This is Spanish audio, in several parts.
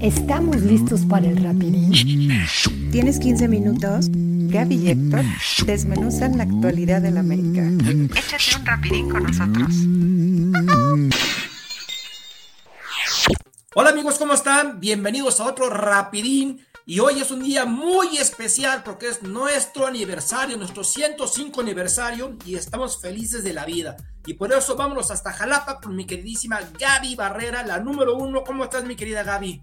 ¿Estamos listos para el rapidín? ¿Tienes 15 minutos? Gaby y Héctor desmenuzan la actualidad del América. Échate un rapidín con nosotros. Hola amigos, ¿cómo están? Bienvenidos a otro rapidín. Y hoy es un día muy especial porque es nuestro aniversario, nuestro 105 aniversario y estamos felices de la vida. Y por eso vámonos hasta Jalapa con mi queridísima Gaby Barrera, la número uno. ¿Cómo estás, mi querida Gaby?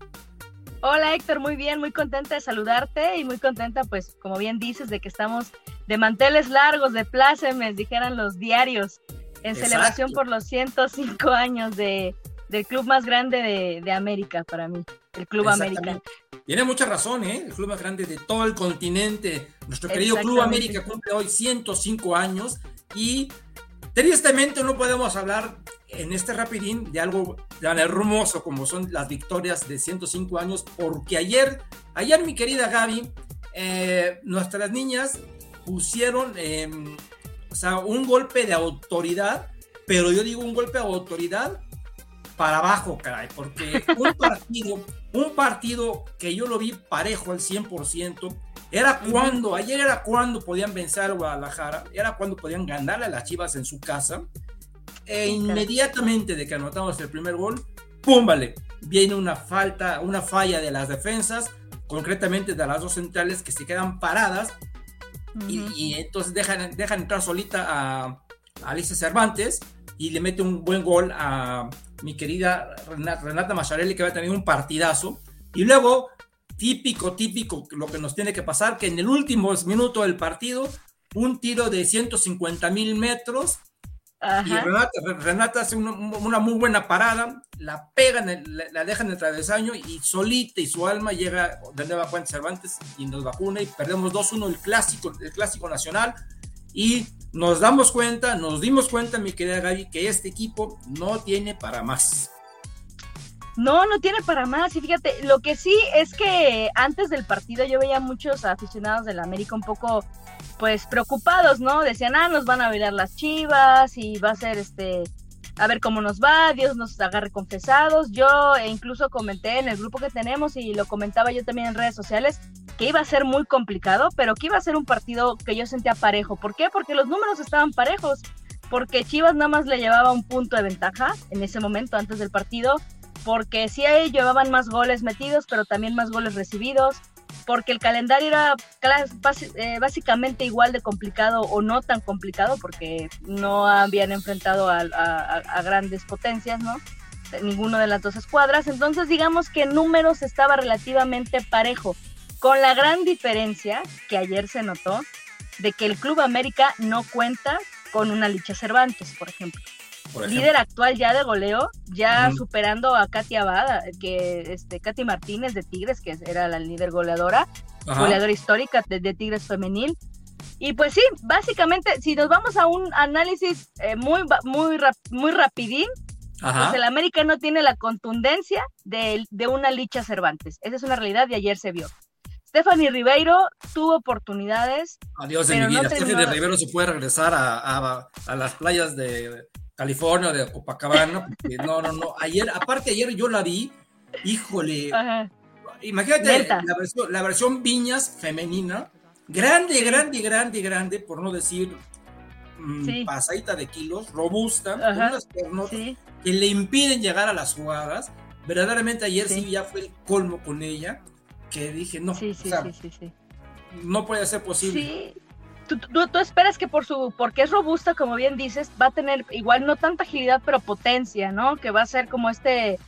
Hola Héctor, muy bien, muy contenta de saludarte y muy contenta, pues, como bien dices, de que estamos de manteles largos, de plácemes, dijeran los diarios, en celebración por los 105 años de, del club más grande de, América para mí, el Club América. Tiene mucha razón, ¿eh? El club más grande de todo el continente. Nuestro querido Club América cumple hoy 105 años y tristemente no podemos hablar en este rapidín de algo tan hermoso como son las victorias de 105 años, porque ayer, ayer mi querida Gaby, eh, nuestras niñas pusieron, em, o sea, un golpe de autoridad, pero yo digo un golpe de autoridad para abajo, caray, porque un partido, un partido que yo lo vi parejo al 100%, era cuando, ayer era cuando podían vencer a Guadalajara, era cuando podían ganarle a las Chivas en su casa, e inmediatamente de que anotamos el primer gol, ¡pum! Vale, viene una falta, una falla de las defensas, concretamente de las dos centrales que se quedan paradas, y, entonces dejan, dejan entrar solita a, Alicia Cervantes y le mete un buen gol a mi querida Renata, Macharelli, que va a tener un partidazo. Y luego, típico, típico, lo que nos tiene que pasar, que en el último minuto del partido, un tiro de 150 mil metros y Renata, hace una, muy buena parada, la pegan, la, dejan en el travesaño y solita y su alma llega de nueva Juan Cervantes y nos vacuna y perdemos 2-1 el clásico, el clásico nacional y nos damos cuenta, nos dimos cuenta, mi querida Gaby, que este equipo no tiene para más. No, no tiene para más. Y fíjate, lo que sí es que antes del partido yo veía muchos aficionados del América un poco pues preocupados, ¿no? Decían, ah, nos van a bailar las chivas y va a ser este, a ver cómo nos va, Dios nos agarre confesados. Yo e incluso comenté en el grupo que tenemos y lo comentaba yo también en redes sociales que iba a ser muy complicado, pero que iba a ser un partido que yo sentía parejo. ¿Por qué? Porque los números estaban parejos, porque Chivas nada más le llevaba un punto de ventaja en ese momento antes del partido, porque sí ahí llevaban más goles metidos, pero también más goles recibidos porque el calendario era eh, básicamente igual de complicado o no tan complicado, porque no habían enfrentado a, grandes potencias, ¿no? Ninguno de las dos escuadras. Entonces, digamos que números estaba relativamente parejo, con la gran diferencia que ayer se notó de que el Club América no cuenta con una Licha Cervantes, por ejemplo líder actual ya de goleo, ya superando a Katy Abada, que este Katy Martínez de Tigres, que era la líder goleadora, goleadora histórica de, Tigres femenil. Y pues sí, básicamente, si nos vamos a un análisis eh, muy, muy, muy rapidín, pues el América no tiene la contundencia de, de una Licha Cervantes. Esa es una realidad y ayer se vio. Stephanie Ribeiro tuvo oportunidades. Adiós de mi vida. Stephanie Ribeiro se puede regresar a, a las playas de, California, de Copacabana, no, no, no, ayer, aparte ayer yo la vi, híjole, imagínate la versión, Viñas femenina, grande, grande, grande, grande, por no decir mm, pasadita de kilos, robusta, con unas piernas que le impiden llegar a las jugadas, verdaderamente ayer sí, ya fue el colmo con ella, que dije, no, no puede ser posible tú, tú, esperas que por su, porque es robusta, como bien dices, va a tener igual no tanta agilidad, pero potencia, ¿no? Que va a ser como este,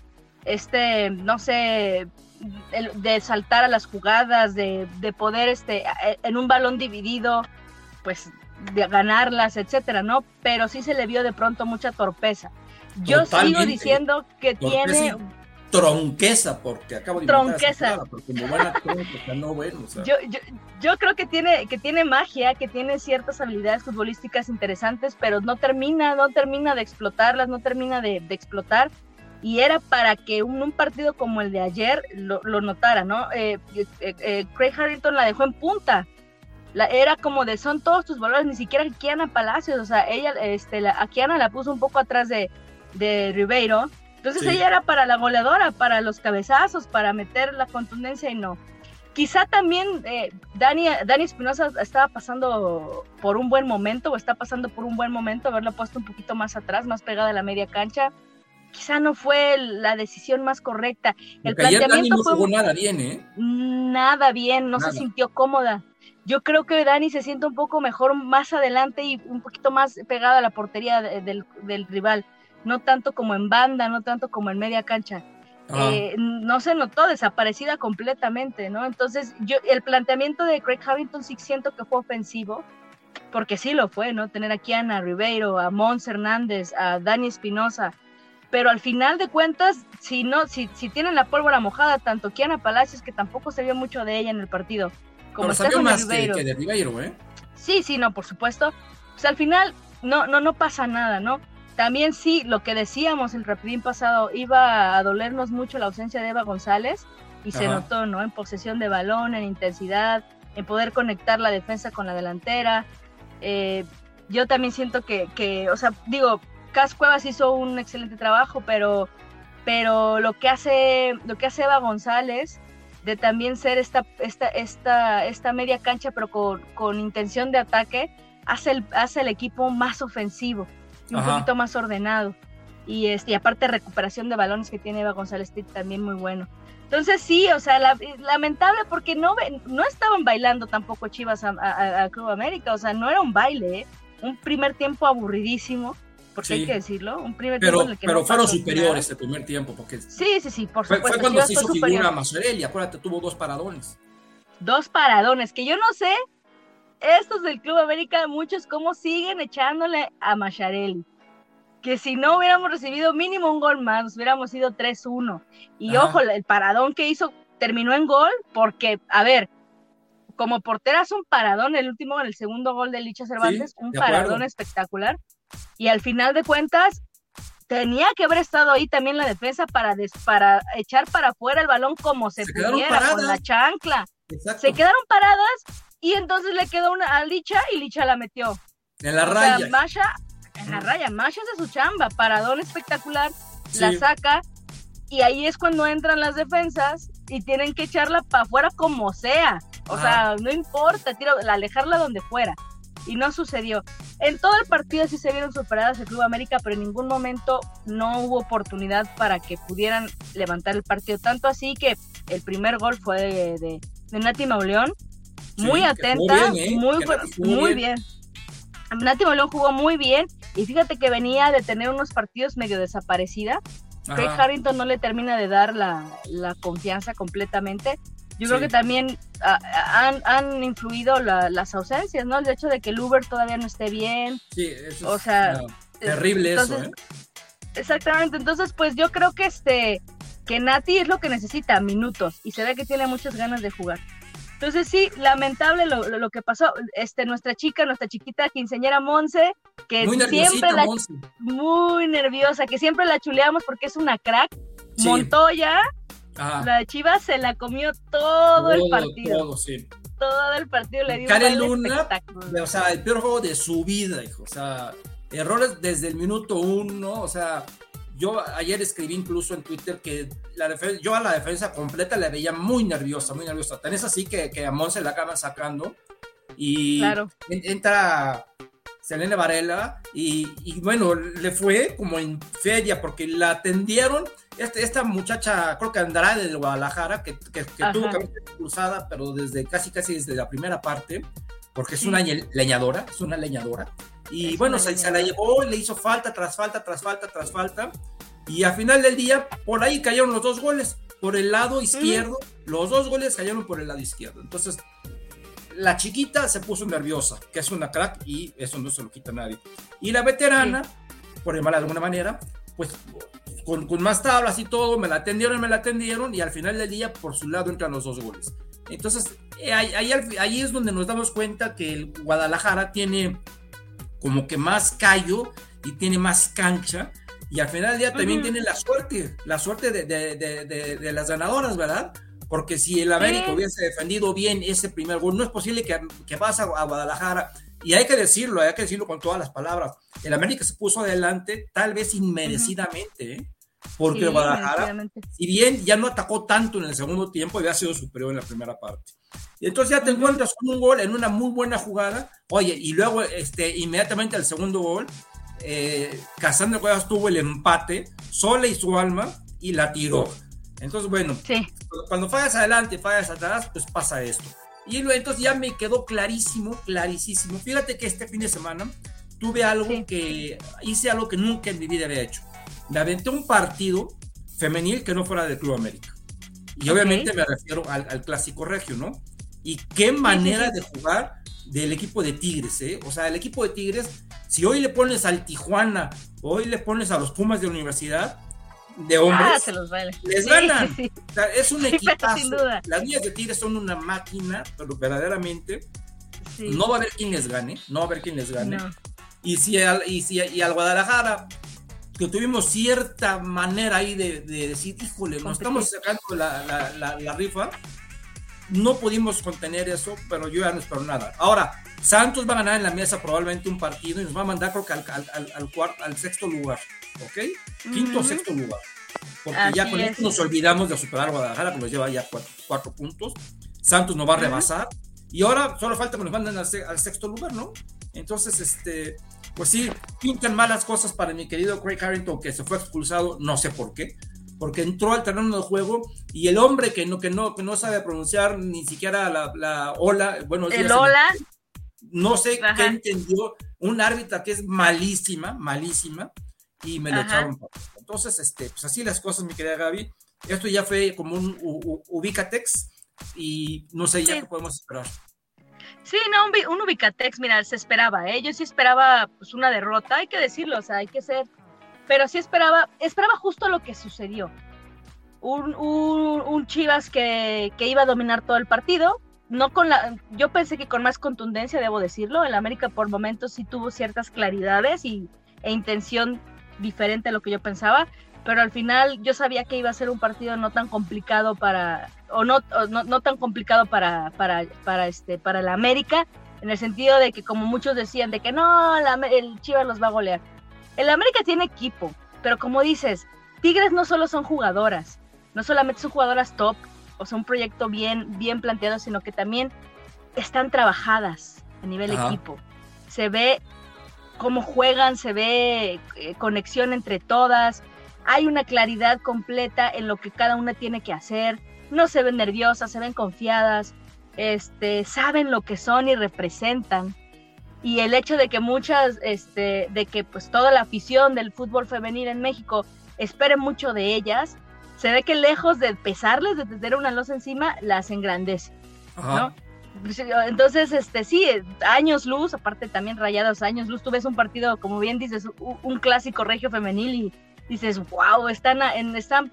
este, no sé, de saltar a las jugadas, de, de poder, este, en un balón dividido, pues, de ganarlas, etcétera, ¿no? Pero sí se le vio de pronto mucha torpeza. Yo sigo diciendo que tiene tronqueza, porque acabo de tronqueza. porque no bueno, yo, yo, yo, creo que tiene, que tiene magia, que tiene ciertas habilidades futbolísticas interesantes, pero no termina, no termina de explotarlas, no termina de, explotar. Y era para que un, un, partido como el de ayer lo, notara, ¿no? Eh, eh, eh, Craig Harrington la dejó en punta. La, era como de son todos tus valores, ni siquiera Kiana Palacios, o sea, ella, este, la, a Kiana la puso un poco atrás de, de Ribeiro, Entonces ella era para la goleadora, para los cabezazos, para meter la contundencia y no. Quizá también eh, Dani, Dani Espinosa estaba pasando por un buen momento o está pasando por un buen momento, haberla puesto un poquito más atrás, más pegada a la media cancha. Quizá no fue la decisión más correcta. El planteamiento no fue nada bien, ¿eh? Nada bien, no se sintió cómoda. Yo creo que Dani se siente un poco mejor más adelante y un poquito más pegada a la portería del, del rival, no tanto como en banda, no tanto como en media cancha. Eh, no se notó desaparecida completamente, ¿no? Entonces, yo el planteamiento de Craig Harrington sí siento que fue ofensivo, porque sí lo fue, ¿no? Tener aquí a Ana Ribeiro, a Mons Hernández, a Dani Espinosa, pero al final de cuentas, si no, si, si tienen la pólvora mojada, tanto Kiana Palacios, que tampoco se vio mucho de ella en el partido, como pero más Ribeiro, que, de Ribeiro, ¿eh? Sí, sí, no, por supuesto. Pues al final no, no, no pasa nada, ¿no? También sí, lo que decíamos el rapidín pasado, iba a dolernos mucho la ausencia de Eva González y se notó, ¿no? En posesión de balón, en intensidad, en poder conectar la defensa con la delantera. Eh, yo también siento que, que, o sea, digo, Cas Cuevas hizo un excelente trabajo, pero, pero lo que hace, lo que hace Eva González de también ser esta, esta, esta, esta media cancha, pero con, con intención de ataque, hace el, hace el equipo más ofensivo un poquito más ordenado. Y, este, y aparte recuperación de balones que tiene Eva González también muy bueno. Entonces sí, o sea, lamentable porque no, no estaban bailando tampoco Chivas a, Club América, o sea, no era un baile, ¿eh? un primer tiempo aburridísimo, porque hay que decirlo, un primer pero, tiempo en el que Pero fueron superiores el primer tiempo, porque... Sí, sí, sí, por supuesto. Fue cuando se hizo figura Mazzarelli, acuérdate, tuvo dos paradones. Dos paradones, que yo no sé estos del Club América, muchos como siguen echándole a Macharelli. Que si no hubiéramos recibido mínimo un gol más, nos hubiéramos ido 3-1. Y ojo, el paradón que hizo terminó en gol, porque, a ver, como portera es un paradón, el último, en el segundo gol de Licha Cervantes, un paradón espectacular. Y al final de cuentas, tenía que haber estado ahí también la defensa para, para echar para afuera el balón como se, pudiera, con la chancla. Se quedaron paradas y entonces le quedó una a Licha y Licha la metió. En la raya. Masha, en la raya, Masha hace su chamba, paradón espectacular, la saca y ahí es cuando entran las defensas y tienen que echarla para afuera como sea. O sea, no importa, tiro, alejarla donde fuera. Y no sucedió. En todo el partido sí se vieron superadas el Club América, pero en ningún momento no hubo oportunidad para que pudieran levantar el partido. Tanto así que el primer gol fue de, de, de Nati Mauleón, muy atenta, ¿eh? muy, muy bien. Nati Molón jugó muy bien y fíjate que venía de tener unos partidos medio desaparecida. Craig Harrington no le termina de dar la, confianza completamente. Yo creo que también han, influido las ausencias, ¿no? El hecho de que el Uber todavía no esté bien. Sí, eso o sea, terrible eso, ¿eh? Exactamente, entonces pues yo creo que este que Nati es lo que necesita, minutos, y se ve que tiene muchas ganas de jugar. Entonces sí, lamentable lo, lo, que pasó. Este, nuestra chica, nuestra chiquita quinceñera Monse, que siempre la muy nerviosa, que siempre la chuleamos porque es una crack. Montoya, la de Chivas se la comió todo, el partido. Todo, sí. todo el partido le dio Karen Luna, o sea, el peor juego de su vida, hijo. O sea, errores desde el minuto uno, o sea, yo ayer escribí incluso en Twitter que la yo a la defensa completa la veía muy nerviosa, muy nerviosa. Tan es así que, que a Mon se la acaban sacando y entra Selene Varela y, bueno, le fue como en feria porque la atendieron. Este, esta muchacha, creo que Andrade de Guadalajara, que, que, tuvo que haber cruzada, pero desde casi casi desde la primera parte, porque es una leñadora, es una leñadora. Y bueno, se, se, la llevó, le hizo falta tras falta, tras falta, tras falta. Y al final del día, por ahí cayeron los dos goles. Por el lado izquierdo, los dos goles cayeron por el lado izquierdo. Entonces, la chiquita se puso nerviosa, que es una crack y eso no se lo quita nadie. Y la veterana, por llamarla de alguna manera, pues con, con, más tablas y todo, me la atendieron, me la atendieron y al final del día por su lado entran los dos goles. Entonces, eh, ahí, ahí es donde nos damos cuenta que el Guadalajara tiene como que más callo y tiene más cancha. Y al final del día también tiene la suerte, la suerte de, de, de, las ganadoras, ¿verdad? Porque si el América hubiese defendido bien ese primer gol, no es posible que, que vas a, Guadalajara, y hay que decirlo, hay que decirlo con todas las palabras, el América se puso adelante tal vez inmerecidamente, ¿eh? Porque Guadalajara, si bien ya no atacó tanto en el segundo tiempo, había sido superior en la primera parte. Y entonces ya te encuentras con un gol en una muy buena jugada, oye, y luego este, inmediatamente al segundo gol, eh, Casandra Cuevas tuvo el empate, Sole y su alma, y la tiró. Entonces, bueno, cuando fallas adelante fallas atrás, pues pasa esto. Y entonces ya me quedó clarísimo, clarísimo. Fíjate que este fin de semana tuve algo que hice algo que nunca en mi vida había hecho. Me aventé un partido femenil que no fuera del Club América. Y obviamente me refiero al, clásico regio, ¿no? Y qué manera de jugar del equipo de Tigres, ¿eh? O sea, el equipo de Tigres, si hoy le pones al Tijuana, hoy le pones a los Pumas de universidad, de hombres, ah, se los les ganan. O sea, es un equipazo. Las niñas de Tigres son una máquina, pero verdaderamente no va a haber quien les gane, no va a haber quien les gane. Y si al, y si y al Guadalajara que tuvimos cierta manera ahí de, decir, híjole, nos estamos sacando la, la, rifa, no pudimos contener eso, pero yo ya no espero nada. Ahora, Santos va a ganar en la mesa probablemente un partido y nos va a mandar creo que al, al, al, al sexto lugar, ¿ok? Quinto o sexto lugar. Porque ya con esto nos olvidamos de superar Guadalajara, que nos lleva ya cuatro, puntos. Santos nos va a rebasar. Y ahora solo falta que nos manden al, sexto lugar, ¿no? Entonces, este, pues sí, pintan malas cosas para mi querido Craig Harrington, que se fue expulsado, no sé por qué, porque entró al terreno de juego y el hombre que no, que no, que no sabe pronunciar ni siquiera la, la ola, bueno, el ola, no sé qué entendió, un árbitra que es malísima, malísima, y me lo echaron. Entonces, este, pues así las cosas, mi querida Gaby. Esto ya fue como un ubicatex y no sé ya qué podemos esperar. Sí, no, un, Ubicatex, mira, se esperaba, ¿eh? Yo sí esperaba pues una derrota, hay que decirlo, o sea, hay que ser, pero sí esperaba, esperaba justo lo que sucedió. Un, un, Chivas que, que, iba a dominar todo el partido, no con la, yo pensé que con más contundencia, debo decirlo, el América por momentos sí tuvo ciertas claridades y, e intención diferente a lo que yo pensaba, pero al final yo sabía que iba a ser un partido no tan complicado para, o no, no, tan complicado para, para, para, este, para el América, en el sentido de que como muchos decían, de que no, el Chivas los va a golear. El América tiene equipo, pero como dices, Tigres no solo son jugadoras, no solamente son jugadoras top, o sea, un proyecto bien, bien planteado, sino que también están trabajadas a nivel equipo. Se ve cómo juegan, se ve eh, conexión entre todas, hay una claridad completa en lo que cada una tiene que hacer, no se ven nerviosas, se ven confiadas, este, saben lo que son y representan. Y el hecho de que muchas, este, de que pues toda la afición del fútbol femenil en México espere mucho de ellas, se ve que lejos de pesarles, de tener una losa encima, las engrandece, ¿no? Entonces, este, sí, años luz, aparte también rayados años luz, tú ves un partido, como bien dices, un, clásico regio femenil y dices, wow, están, están,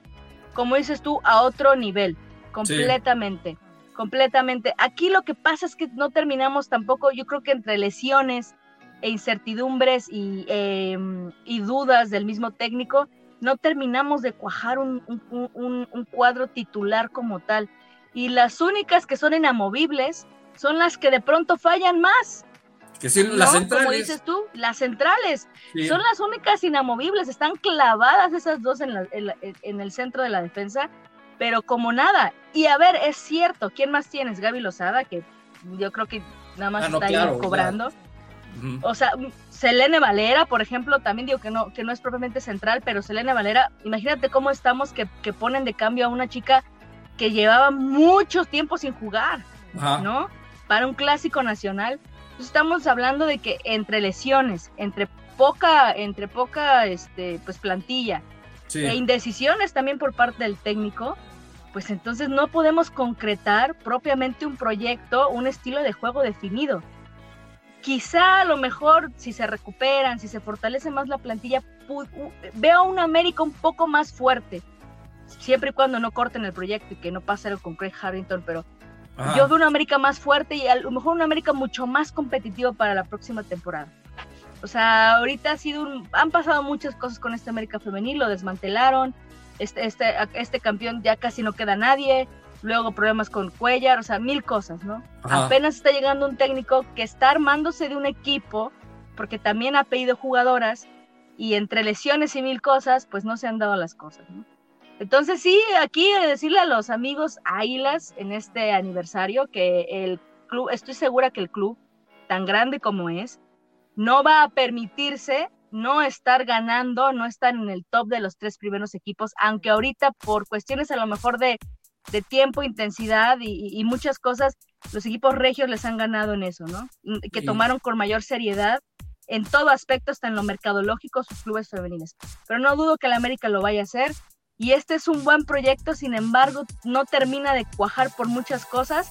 como dices tú, a otro nivel, completamente, completamente. Aquí lo que pasa es que no terminamos tampoco, yo creo que entre lesiones e incertidumbres y, em, y dudas del mismo técnico, no terminamos de cuajar un, un cuadro titular como tal y las únicas que son inamovibles son las que de pronto fallan más. Que sí, las centrales. Como dices tú, las centrales son las únicas inamovibles, están clavadas esas dos en, en, el centro de la defensa, pero como nada. Y a ver, es cierto, ¿quién más tienes? Gaby Lozada, que yo creo que nada más ah, está ahí cobrando. O sea, Selene Valera, por ejemplo, también digo que no, que no es propiamente central, pero Selene Valera, imagínate cómo estamos que, que ponen de cambio a una chica que llevaba mucho tiempo sin jugar, ¿no? Para un clásico nacional. Estamos hablando de que entre lesiones, entre poca, entre poca este, pues plantilla, e indecisiones también por parte del técnico, pues entonces no podemos concretar propiamente un proyecto, un estilo de juego definido. Quizá a lo mejor si se recuperan, si se fortalece más la plantilla, veo a un América un poco más fuerte, siempre y cuando no corten el proyecto y que no pase algo con Craig Harrington, pero yo veo una América más fuerte y a lo mejor una América mucho más competitiva para la próxima temporada. O sea, ahorita ha sido han pasado muchas cosas con este América femenil, lo desmantelaron, este, este, este campeón ya casi no queda nadie, luego problemas con Cuellar, o sea, mil cosas, ¿no? Apenas está llegando un técnico que está armándose de un equipo, porque también ha pedido jugadoras y entre lesiones y mil cosas, pues no se han dado las cosas, ¿no? Entonces sí, aquí decirle a los amigos Águilas en este aniversario que el club, estoy segura que el club, tan grande como es, no va a permitirse no estar ganando, no estar en el top de los tres primeros equipos, aunque ahorita por cuestiones a lo mejor de, tiempo, intensidad y, muchas cosas, los equipos regios les han ganado en eso, ¿no? Que tomaron con mayor seriedad en todo aspecto, hasta en lo mercadológico, sus clubes femeniles. Pero no dudo que el América lo vaya a hacer. Y este es un buen proyecto, sin embargo, no termina de cuajar por muchas cosas.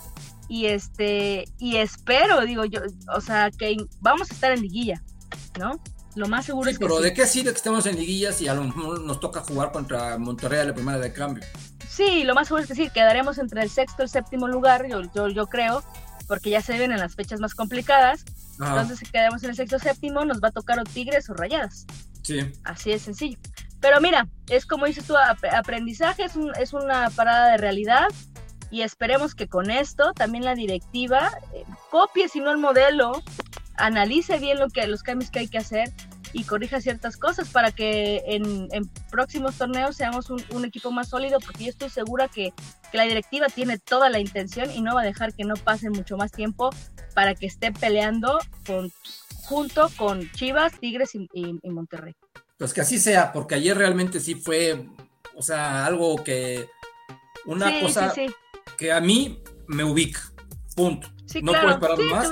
Y este, y espero, digo yo, o sea, que vamos a estar en liguilla, ¿no? Lo más seguro es que. Pero ¿de qué sirve que estemos en liguillas y a lo mejor nos toca jugar contra Monterrey a la primera de cambio? Sí, lo más seguro es que sí, quedaremos entre el sexto y el séptimo lugar, yo, yo, yo creo, porque ya se ven en las fechas más complicadas. Entonces, si quedamos en el sexto o séptimo, nos va a tocar o Tigres o Rayadas. Sí. Así de sencillo. Pero mira, es como dices tú, aprendizaje, es, un, es una parada de realidad y esperemos que con esto también la directiva eh, copie, si no el modelo, analice bien lo que, los cambios que hay que hacer y corrija ciertas cosas para que en, próximos torneos seamos un, equipo más sólido, porque yo estoy segura que, la directiva tiene toda la intención y no va a dejar que no pase mucho más tiempo para que esté peleando con, junto con Chivas, Tigres y, Monterrey. Pues que así sea, porque ayer realmente sí fue, o sea, algo que, una cosa que a mí me ubica, punto. no puedo esperar más.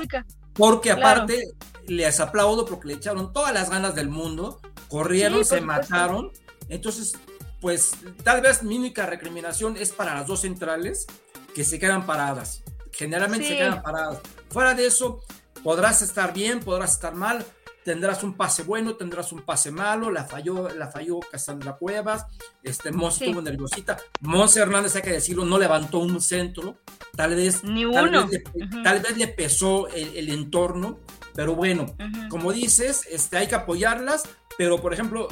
Porque aparte les aplaudo porque le echaron todas las ganas del mundo, corrieron, se mataron. Entonces, pues tal vez mi única recriminación es para las dos centrales que se quedan paradas. Generalmente se quedan paradas. Fuera de eso, podrás estar bien, podrás estar mal, tendrás un pase bueno, tendrás un pase malo, la falló, la falló Cassandra Cuevas, este Mons estuvo nerviosita, Monse Hernández, hay que decirlo, no levantó un centro, tal vez, Ni tal, uno. Vez le, tal vez le pesó el, entorno, pero bueno, como dices, este, hay que apoyarlas, pero por ejemplo,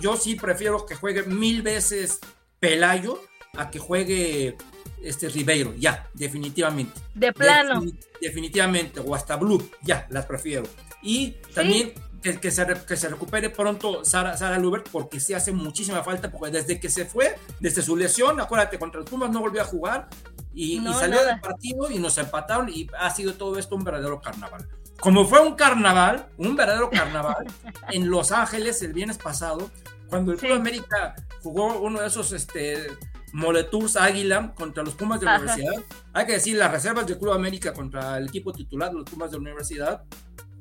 yo sí prefiero que juegue mil veces Pelayo a que juegue este Ribeiro, ya, definitivamente. De plano. definitivamente, o hasta Blue, ya, las prefiero. Y también que, se, que se recupere pronto Sara, Sara Lubert, porque sí hace muchísima falta, porque desde que se fue, desde su lesión, acuérdate, contra los Pumas no volvió a jugar y, salió del partido y nos empataron y ha sido todo esto un verdadero carnaval. Como fue un carnaval, un verdadero carnaval, en Los Ángeles el viernes pasado, cuando el Club América jugó uno de esos este, Moletours Águila contra los Pumas de la Universidad. Hay que decir, las reservas del Club América contra el equipo titular de los Pumas de la Universidad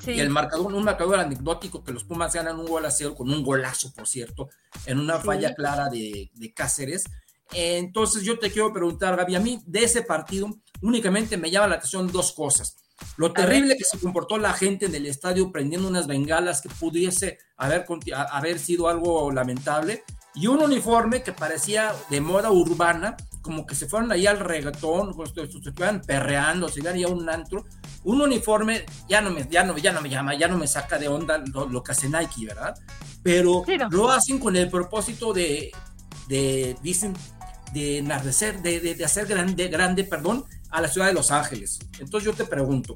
y el marcador, un marcador anecdótico que los Pumas ganan un gol a cero con un golazo, por cierto, en una falla clara de, Cáceres. Entonces yo te quiero preguntar, Gaby, a mí de ese partido únicamente me llama la atención dos cosas. Lo terrible que se comportó la gente en el estadio prendiendo unas bengalas que pudiese haber, haber sido algo lamentable y un uniforme que parecía de moda urbana, como que se fueron ahí al reggaetón, como si estuvieran perreando, se iban a un antro, un uniforme ya no me, ya no, ya no me llama, ya no me saca de onda lo, que hace Nike, ¿verdad? Pero lo hacen con el propósito de, de dicen, de enardecer, de, de, hacer grande, grande, perdón, a la ciudad de Los Ángeles. Entonces yo te pregunto,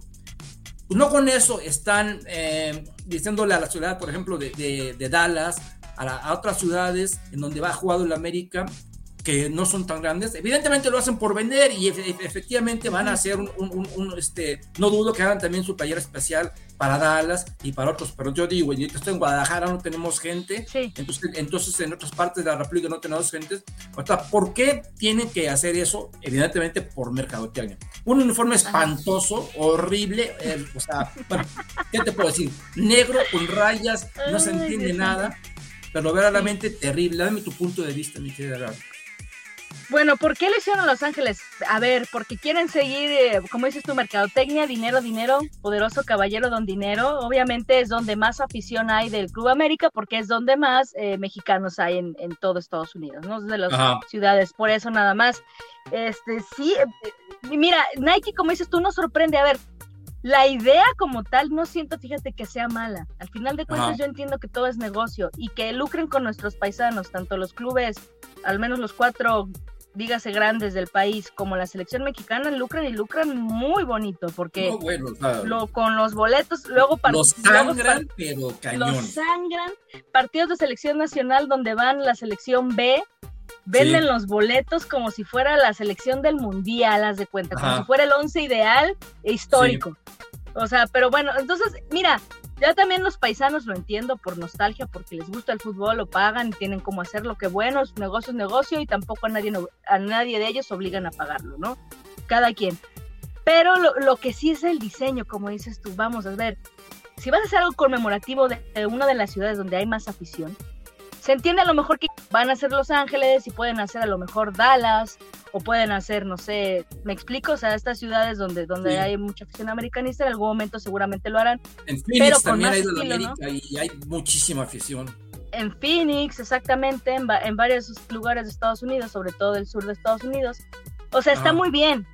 pues no con eso están eh, diciéndole a la ciudad, por ejemplo, de, de Dallas, a, a, otras ciudades en donde va jugado el América, que no son tan grandes. Evidentemente lo hacen por vender y efectivamente van a hacer un, este, no dudo que hagan también su taller especial para Dallas y para otros, pero yo digo, estoy en Guadalajara, no tenemos gente, entonces, entonces en otras partes de la República no tenemos gente. ¿Por qué tienen que hacer eso? Evidentemente por mercadotecnia. Un uniforme espantoso, horrible, eh, o sea, bueno, ¿qué te puedo decir? Negro con rayas, no se entiende nada, pero verdaderamente terrible. Dame tu punto de vista, mi querida bueno, ¿por qué lo hicieron Los Ángeles? A ver, porque quieren seguir, eh, como dices tu mercadotecnia, dinero, dinero, poderoso caballero don dinero. Obviamente es donde más afición hay del Club América, porque es donde más eh, mexicanos hay en, en, todo Estados Unidos, ¿no? De las ciudades, por eso nada más. Este, sí, eh, mira, Nike, como dices tú, nos sorprende. A ver, la idea como tal no siento, fíjate, que sea mala. Al final de cuentas yo entiendo que todo es negocio y que lucren con nuestros paisanos, tanto los clubes, al menos los cuatro dígase grandes del país, como la selección mexicana, lucran y lucran muy bonito, porque lo, con los boletos, luego los sangran, pero cañón. Los sangran, partidos de selección nacional donde van la selección B, venden los boletos como si fuera la selección del mundial, las de cuenta, como si fuera el once ideal e histórico. O sea, pero bueno, entonces, mira, ya también los paisanos lo entiendo por nostalgia, porque les gusta el fútbol, lo pagan y tienen cómo hacerlo, que bueno, es negocio es negocio y tampoco a nadie, a nadie de ellos obligan a pagarlo, ¿no? Cada quien. Pero lo, que sí es el diseño, como dices tú, vamos a ver, si vas a hacer algo conmemorativo de una de las ciudades donde hay más afición, se entiende a lo mejor que van a ser Los Ángeles y pueden hacer a lo mejor Dallas o pueden hacer, no sé, me explico, o sea, estas ciudades donde, donde hay mucha afición americanista, en algún momento seguramente lo harán. En Phoenix también hay de América y hay muchísima afición. En Phoenix, exactamente, en, en, varios lugares de Estados Unidos, sobre todo el sur de Estados Unidos. O sea, está muy bien,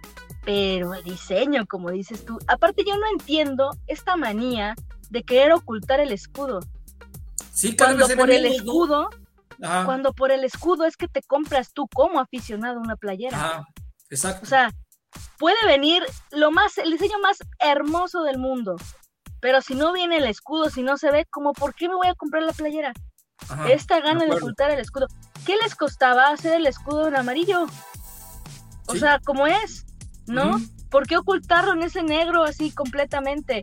pero el diseño, como dices tú, aparte yo no entiendo esta manía de querer ocultar el escudo. Sí, cuando por el escudo, cuando por el escudo es que te compras tú como aficionado una playera. exacto. O sea, puede venir lo más, el diseño más hermoso del mundo, pero si no viene el escudo, si no se ve, como por qué me voy a comprar la playera. Esta gana de, ocultar el escudo. ¿Qué les costaba hacer el escudo en amarillo? O sea, como es, ¿no? ¿Por qué ocultarlo en ese negro así completamente?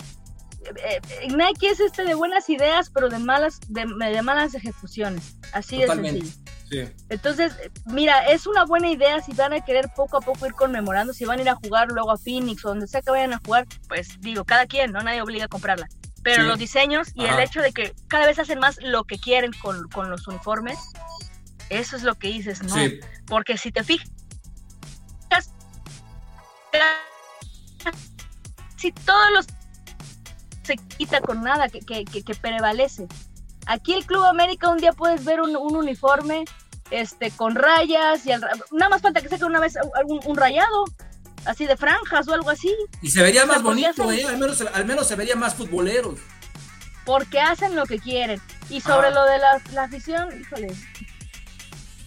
Eh, eh, Nike es este de buenas ideas, pero de malas, de, malas ejecuciones. Así de sencillo. Entonces, mira, es una buena idea si van a querer poco a poco ir conmemorando, si van a ir a jugar luego a Phoenix o donde sea que vayan a jugar, pues digo, cada quien, ¿no? Nadie obliga a comprarla. Pero los diseños y el hecho de que cada vez hacen más lo que quieren con, con los uniformes, eso es lo que dices, ¿no? Porque si te fijas, si todos los se quita con nada, que, que, que, prevalece. Aquí el Club América un día puedes ver un, uniforme este, con rayas y nada más falta que saque una vez un, rayado, así de franjas o algo así. Y se vería más bonito, ¿eh? al, menos, al menos se vería más futboleros. Porque hacen lo que quieren. Y sobre lo de la, la afición, híjole,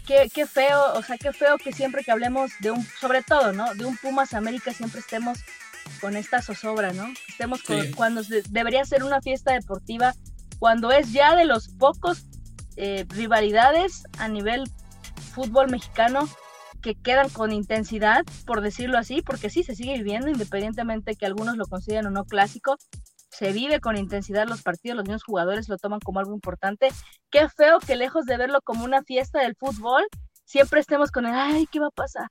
qué, qué, feo, o sea, qué feo que siempre que hablemos de un, sobre todo, ¿no? De un Pumas América siempre estemos con esta zozobra, ¿no? Estemos cuando debería ser una fiesta deportiva, cuando es ya de los pocos eh, rivalidades a nivel fútbol mexicano que quedan con intensidad, por decirlo así, porque sí se sigue viviendo, independientemente que algunos lo consideren o no clásico, se vive con intensidad los partidos, los mismos jugadores lo toman como algo importante. Qué feo que lejos de verlo como una fiesta del fútbol, siempre estemos con el, ay, ¿qué va a pasar?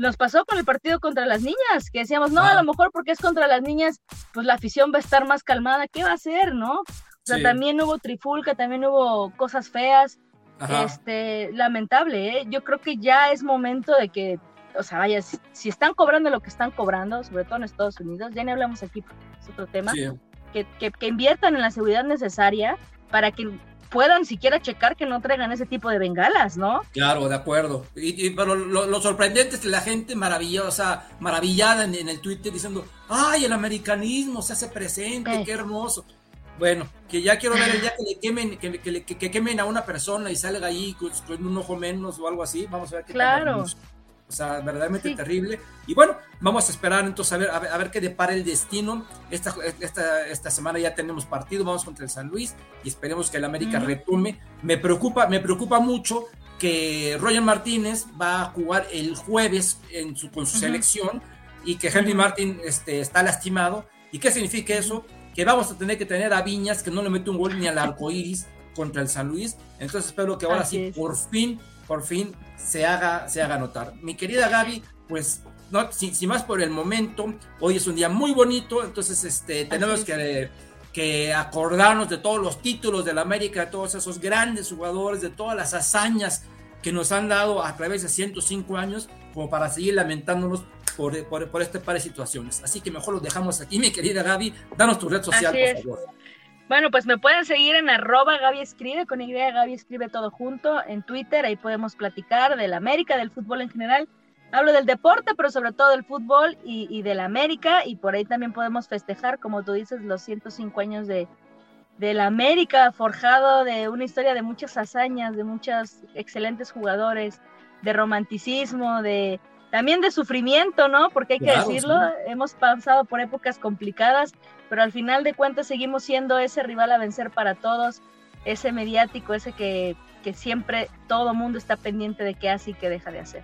Nos pasó con el partido contra las niñas, que decíamos, no, a lo mejor porque es contra las niñas, pues la afición va a estar más calmada, ¿qué va a hacer, no? O sea, también hubo trifulca, también hubo cosas feas, este, lamentable, ¿eh? Yo creo que ya es momento de que, o sea, vaya, si, están cobrando lo que están cobrando, sobre todo en Estados Unidos, ya ni hablamos aquí, es otro tema, que, que, que inviertan en la seguridad necesaria para que puedan siquiera checar que no traigan ese tipo de bengalas, ¿no? Claro, de acuerdo. Y, pero lo, sorprendente es que la gente maravillosa, maravillada en, el Twitter diciendo, ay, el americanismo se hace presente, qué hermoso. Bueno, que ya quiero ver el día que le quemen, que, quemen a una persona y salga ahí con, un ojo menos o algo así. Vamos a ver qué Claro. O sea, verdaderamente terrible. Y bueno, vamos a esperar entonces a ver, a ver, qué depara el destino. Esta, esta, esta, semana ya tenemos partido, vamos contra el San Luis y esperemos que el América retome. Me preocupa, me preocupa mucho que Roger Martínez va a jugar el jueves en su, con su selección y que Henry Martin este, está lastimado. ¿Y qué significa eso? Que vamos a tener que tener a Viñas que no le mete un gol ni al arco iris contra el San Luis. Entonces espero que ahora sí, por fin, por fin se haga, se haga notar. Mi querida Gaby, pues no, sin, más por el momento, hoy es un día muy bonito, entonces este, tenemos que, que, acordarnos de todos los títulos de la América, de todos esos grandes jugadores, de todas las hazañas que nos han dado a través de 105 años, como para seguir lamentándonos por, por, este par de situaciones. Así que mejor lo dejamos aquí, mi querida Gaby, danos tu red social, por favor. Bueno, pues me pueden seguir en arroba Gaby Escribe, con Y Gaby Escribe todo junto, en Twitter, ahí podemos platicar del América, del fútbol en general. Hablo del deporte, pero sobre todo del fútbol y, y del América, y por ahí también podemos festejar, como tú dices, los 105 años de, la América, forjado de una historia de muchas hazañas, de muchos excelentes jugadores, de romanticismo, de también de sufrimiento, ¿no? Porque hay que decirlo, hemos pasado por épocas complicadas, pero al final de cuentas seguimos siendo ese rival a vencer para todos, ese mediático, ese que, que siempre todo mundo está pendiente de qué hace y qué deja de hacer.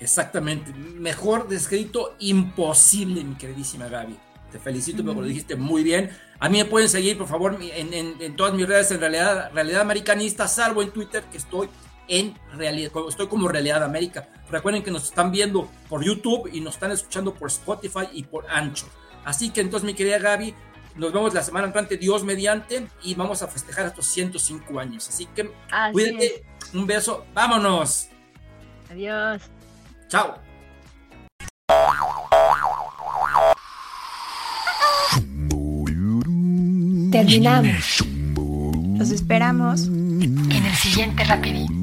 Exactamente, mejor descrito imposible, mi queridísima Gaby. Te felicito porque lo dijiste muy bien. A mí me pueden seguir, por favor, en, todas mis redes en realidad, realidad americanista, salvo en Twitter, que estoy en realidad, estoy como Realidad América. Recuerden que nos están viendo por YouTube y nos están escuchando por Spotify y por Ancho. Así que entonces, mi querida Gaby, nos vemos la semana entrante, Dios mediante, y vamos a festejar estos 105 años. Así que cuídate, un beso, vámonos. Adiós. Chao. Terminamos. Los esperamos en el siguiente rapidín.